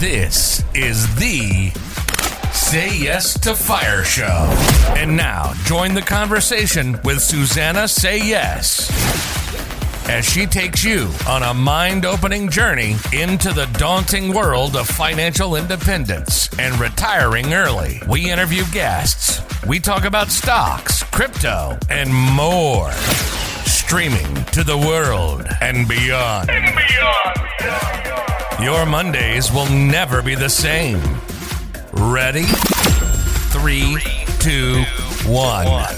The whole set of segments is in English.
This is the Say Yes to Fire Show. And now, join the conversation with Susanna Say Yes as she takes you on a mind opening journey into the daunting world of financial independence and retiring early. We interview guests, we talk about stocks, crypto, and more. Streaming to the world and beyond. And beyond. Your Mondays will never be the same. Ready? Three, two, one.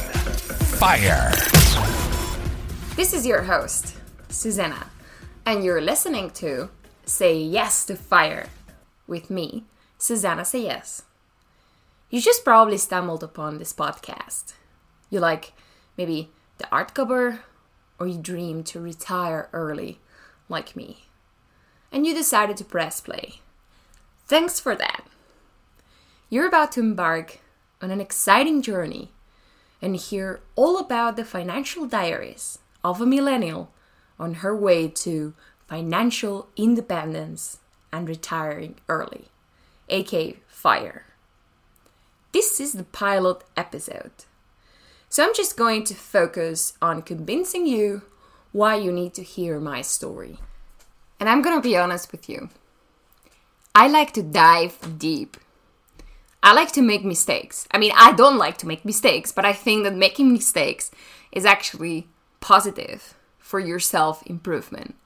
Fire. This is your host, Susanna, and you're listening to Say Yes to Fire with me, Susanna Selles. You just probably stumbled upon this podcast. You like maybe the art cover, or you dream to retire early, like me. And you decided to press play. Thanks for that. You're about to embark on an exciting journey and hear all about the financial diaries of a millennial on her way to financial independence and retiring early, aka FIRE. This is the pilot episode. So I'm just going to focus on convincing you why you need to hear my story. And I'm gonna be honest with you. I like to dive deep. I like to make mistakes. I mean, I don't like to make mistakes, but I think that making mistakes is actually positive for your self improvement.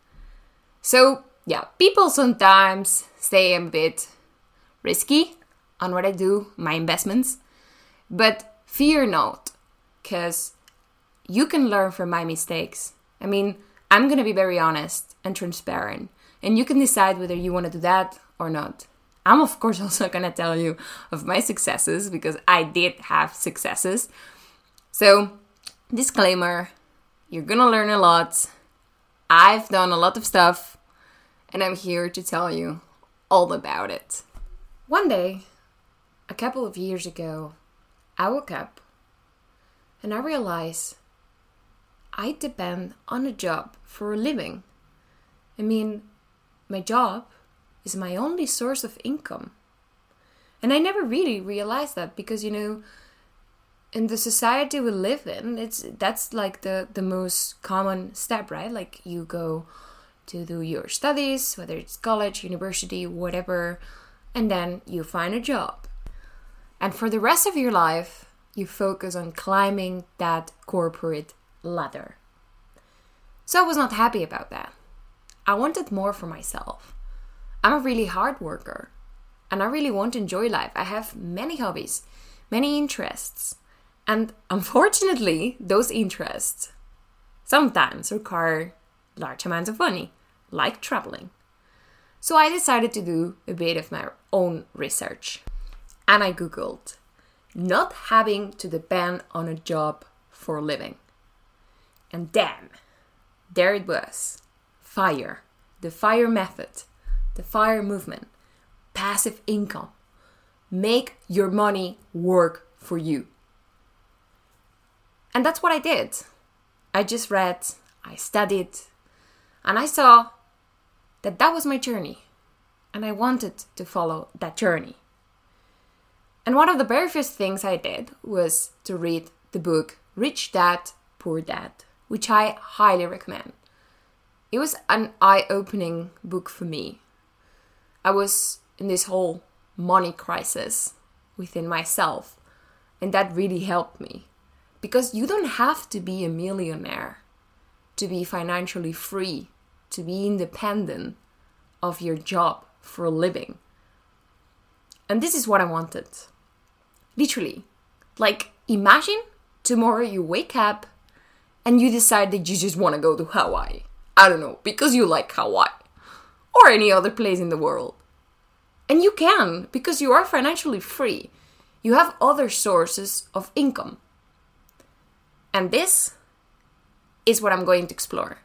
So, yeah, people sometimes say I'm a bit risky on what I do, my investments, but fear not, because you can learn from my mistakes. I mean, I'm gonna be very honest and transparent, and you can decide whether you wanna do that or not. I'm, of course, also gonna tell you of my successes because I did have successes. So, disclaimer you're gonna learn a lot. I've done a lot of stuff, and I'm here to tell you all about it. One day, a couple of years ago, I woke up and I realized I depend on a job for a living. I mean, my job is my only source of income. And I never really realized that because, you know, in the society we live in it's that's like the the most common step right like you go to do your studies whether it's college university whatever and then you find a job and for the rest of your life you focus on climbing that corporate ladder so i was not happy about that i wanted more for myself i'm a really hard worker and i really want to enjoy life i have many hobbies many interests and unfortunately, those interests sometimes require large amounts of money, like traveling. So I decided to do a bit of my own research. And I Googled not having to depend on a job for a living. And damn, there it was FIRE, the FIRE method, the FIRE movement, passive income. Make your money work for you. And that's what I did. I just read, I studied, and I saw that that was my journey. And I wanted to follow that journey. And one of the very first things I did was to read the book Rich Dad, Poor Dad, which I highly recommend. It was an eye opening book for me. I was in this whole money crisis within myself, and that really helped me because you don't have to be a millionaire to be financially free, to be independent of your job for a living. And this is what I wanted. Literally. Like, imagine tomorrow you wake up and you decide that you just want to go to Hawaii. I don't know, because you like Hawaii or any other place in the world. And you can, because you are financially free. You have other sources of income. And this is what I'm going to explore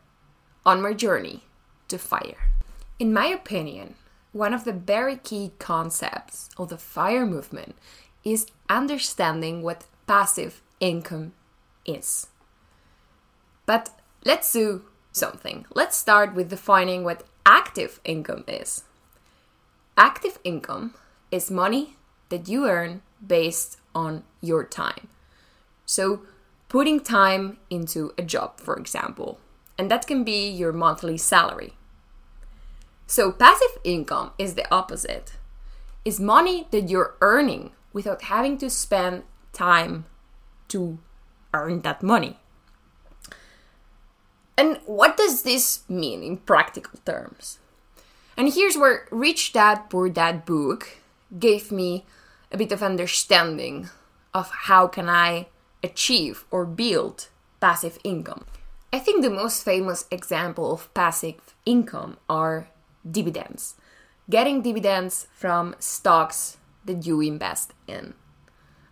on my journey to fire. In my opinion, one of the very key concepts of the fire movement is understanding what passive income is. But let's do something. Let's start with defining what active income is. active income is money that you earn based on your time. So, putting time into a job, for example, and that can be your monthly salary. So, passive income is the opposite. Is money that you're earning without having to spend time to earn that money. And what does this mean in practical terms? And here's where Rich Dad Poor Dad book gave me a bit of understanding of how can I achieve or build passive income. I think the most famous example of passive income are dividends. Getting dividends from stocks that you invest in.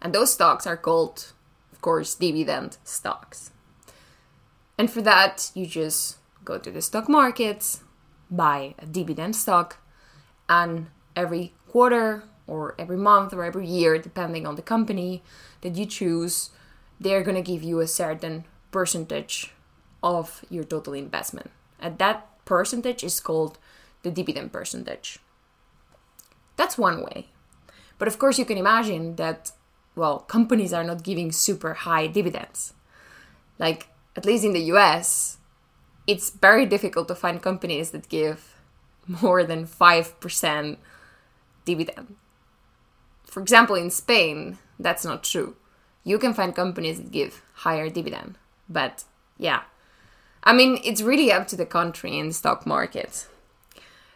And those stocks are called, of course, dividend stocks. And for that, you just go to the stock markets, buy a dividend stock, and every quarter or every month or every year, depending on the company that you choose, they're going to give you a certain percentage of your total investment. And that percentage is called the dividend percentage. That's one way. But of course, you can imagine that, well, companies are not giving super high dividends. Like, at least in the US, it's very difficult to find companies that give more than 5% dividend. For example, in Spain, that's not true. You can find companies that give higher dividend. But yeah, I mean, it's really up to the country and the stock market.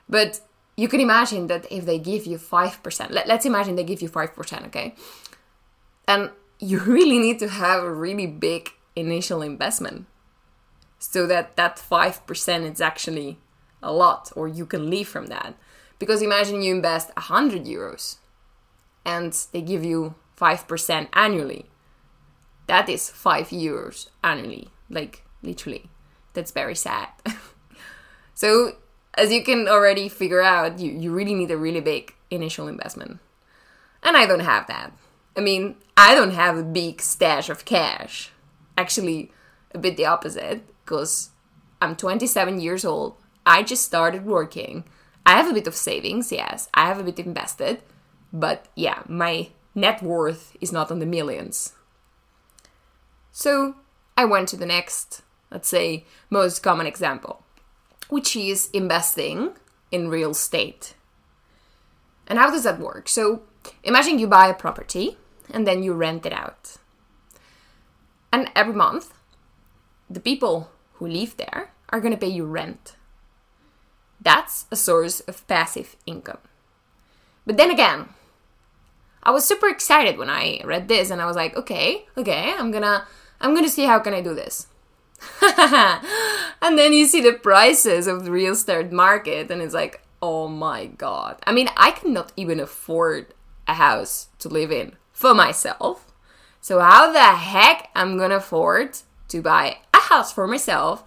But you can imagine that if they give you 5%, let, let's imagine they give you 5%, okay? And you really need to have a really big initial investment so that that 5% is actually a lot or you can leave from that. Because imagine you invest 100 euros and they give you 5% annually. That is 5 euros annually, like literally. That's very sad. so as you can already figure out, you, you really need a really big initial investment. And I don't have that. I mean, I don't have a big stash of cash. Actually, a bit the opposite, because I'm 27 years old. I just started working. I have a bit of savings, yes. I have a bit invested. But yeah, my net worth is not on the millions. So I went to the next, let's say, most common example which is investing in real estate. And how does that work? So imagine you buy a property and then you rent it out. And every month, the people who live there are going to pay you rent. That's a source of passive income. But then again, I was super excited when I read this and I was like, okay, okay, I'm going to I'm going to see how can I do this. and then you see the prices of the real estate market, and it's like, oh my god. I mean, I cannot even afford a house to live in for myself. So, how the heck I'm gonna afford to buy a house for myself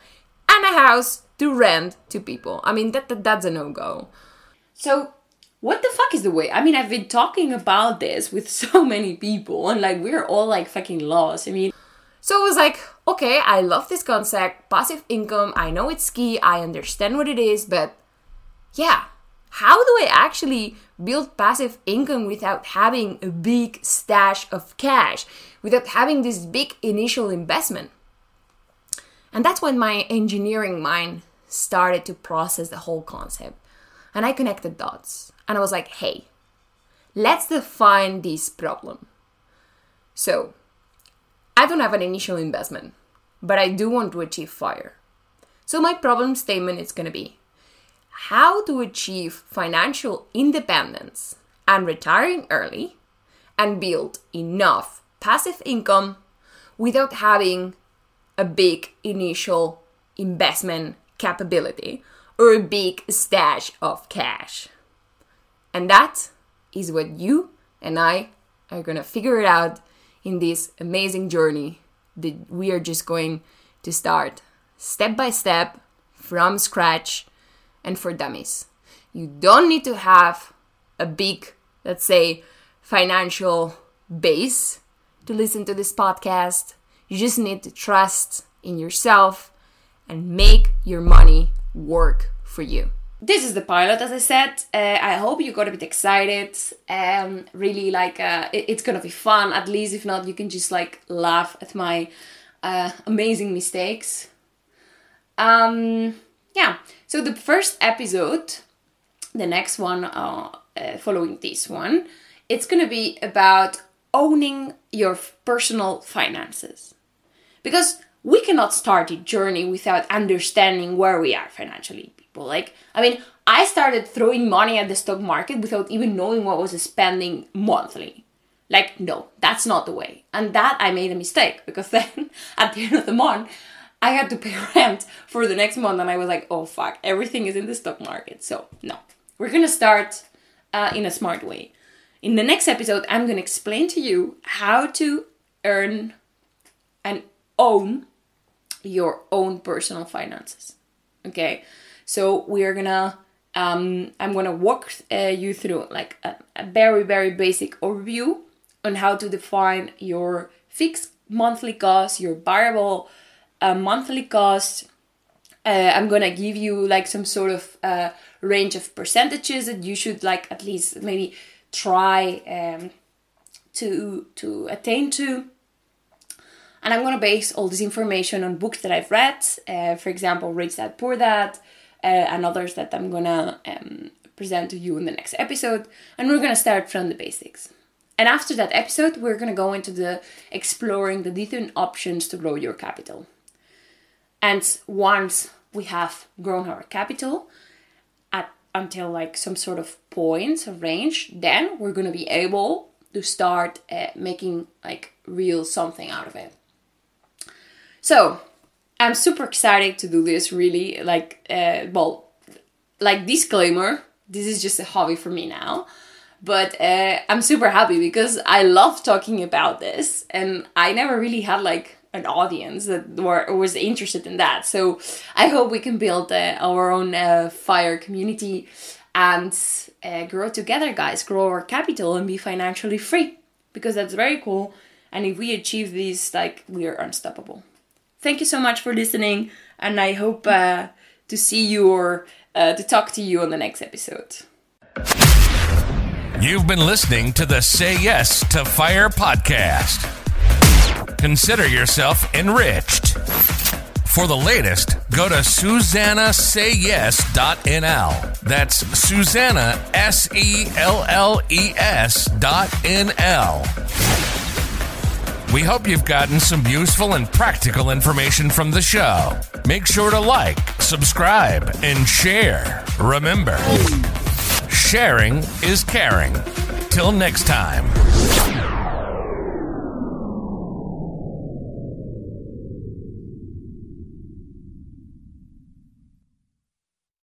and a house to rent to people? I mean, that, that that's a no go. So, what the fuck is the way? I mean, I've been talking about this with so many people, and like, we're all like fucking lost. I mean, so it was like, okay, I love this concept, passive income. I know it's key. I understand what it is, but yeah, how do I actually build passive income without having a big stash of cash, without having this big initial investment? And that's when my engineering mind started to process the whole concept. And I connected dots. And I was like, hey, let's define this problem. So, I don't have an initial investment, but I do want to achieve fire. So my problem statement is going to be how to achieve financial independence and retiring early and build enough passive income without having a big initial investment capability or a big stash of cash. And that is what you and I are to figure it out in this amazing journey that we are just going to start step by step from scratch and for dummies. You don't need to have a big, let's say, financial base to listen to this podcast. You just need to trust in yourself and make your money work for you. this is the pilot, as I said. Uh, I hope you got a bit excited. Um, really, like uh, it, it's gonna be fun. At least, if not, you can just like laugh at my uh, amazing mistakes. Um, yeah. So the first episode, the next one uh, uh, following this one, it's gonna be about owning your personal finances, because we cannot start a journey without understanding where we are financially people. Like, I mean, I started throwing money at the stock market without even knowing what was spending monthly. Like, no, that's not the way. And that I made a mistake because then at the end of the month, I had to pay rent for the next month, and I was like, oh fuck, everything is in the stock market. So, no, we're gonna start uh, in a smart way. In the next episode, I'm gonna explain to you how to earn and own your own personal finances. Okay, so we're gonna, um, I'm gonna walk uh, you through like a, a very, very basic overview on how to define your fixed monthly cost, your variable uh, monthly cost. Uh, I'm gonna give you like some sort of uh, range of percentages that you should like at least maybe try um, to to attain to. And I'm gonna base all this information on books that I've read, uh, for example, Rich Dad Poor Dad, uh, and others that I'm gonna um, present to you in the next episode. And we're gonna start from the basics. And after that episode, we're gonna go into the exploring the different options to grow your capital. And once we have grown our capital at until like some sort of point of range, then we're gonna be able to start uh, making like real something out of it. So I'm super excited to do this. Really, like, uh, well, like disclaimer, this is just a hobby for me now. But uh, I'm super happy because I love talking about this, and I never really had like an audience that were was interested in that. So I hope we can build uh, our own uh, fire community and uh, grow together, guys. Grow our capital and be financially free because that's very cool. And if we achieve this, like we are unstoppable. Thank you so much for listening, and I hope uh, to see you or uh, to talk to you on the next episode. You've been listening to the Say Yes to Fire podcast. Consider yourself enriched. For the latest, go to SusannaSelles.nl. That's Susanna, S E L L E S dot N L. We hope you've gotten some useful and practical information from the show. Make sure to like, subscribe, and share. Remember, sharing is caring. Till next time.